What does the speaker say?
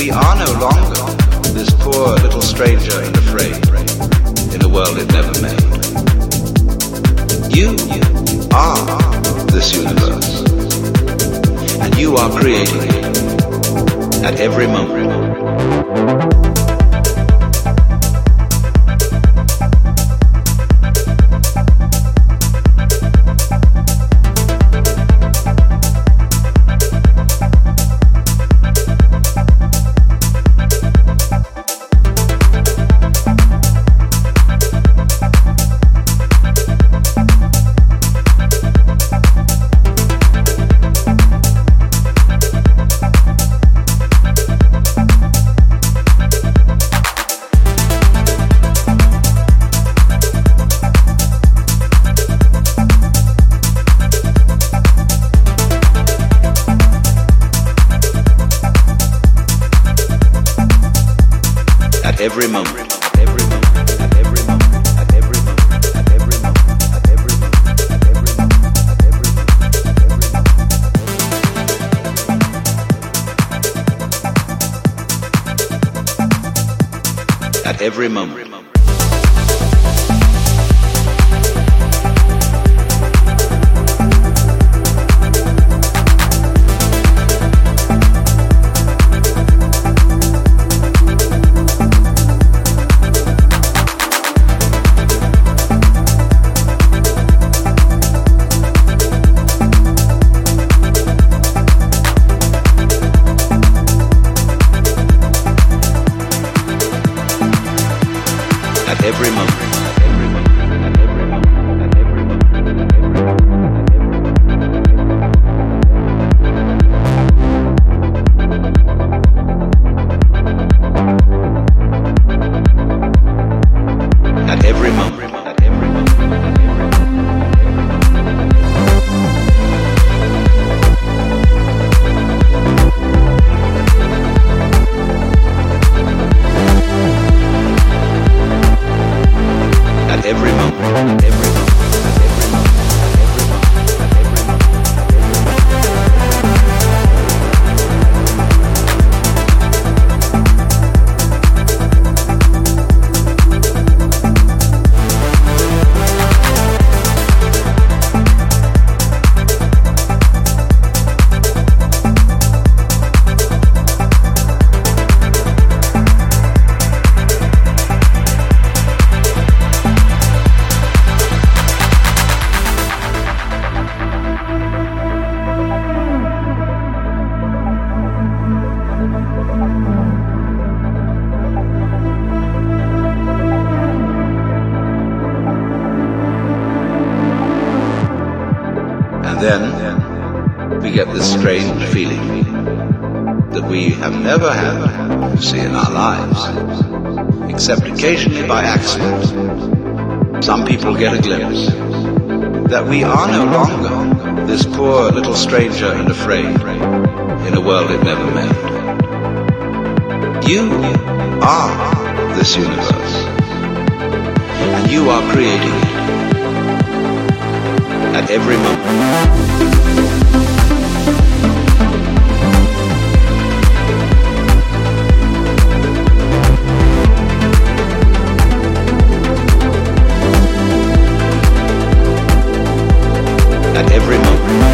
we are no longer this poor little stranger and afraid in a world it never made. You are this universe, and you are creating it at every moment. Every moment. At every moment. Our lives, except occasionally by accident. Some people get a glimpse that we are no longer this poor little stranger and afraid in a world it never made. You are this universe, and you are creating it at every moment. At every moment. Every moment.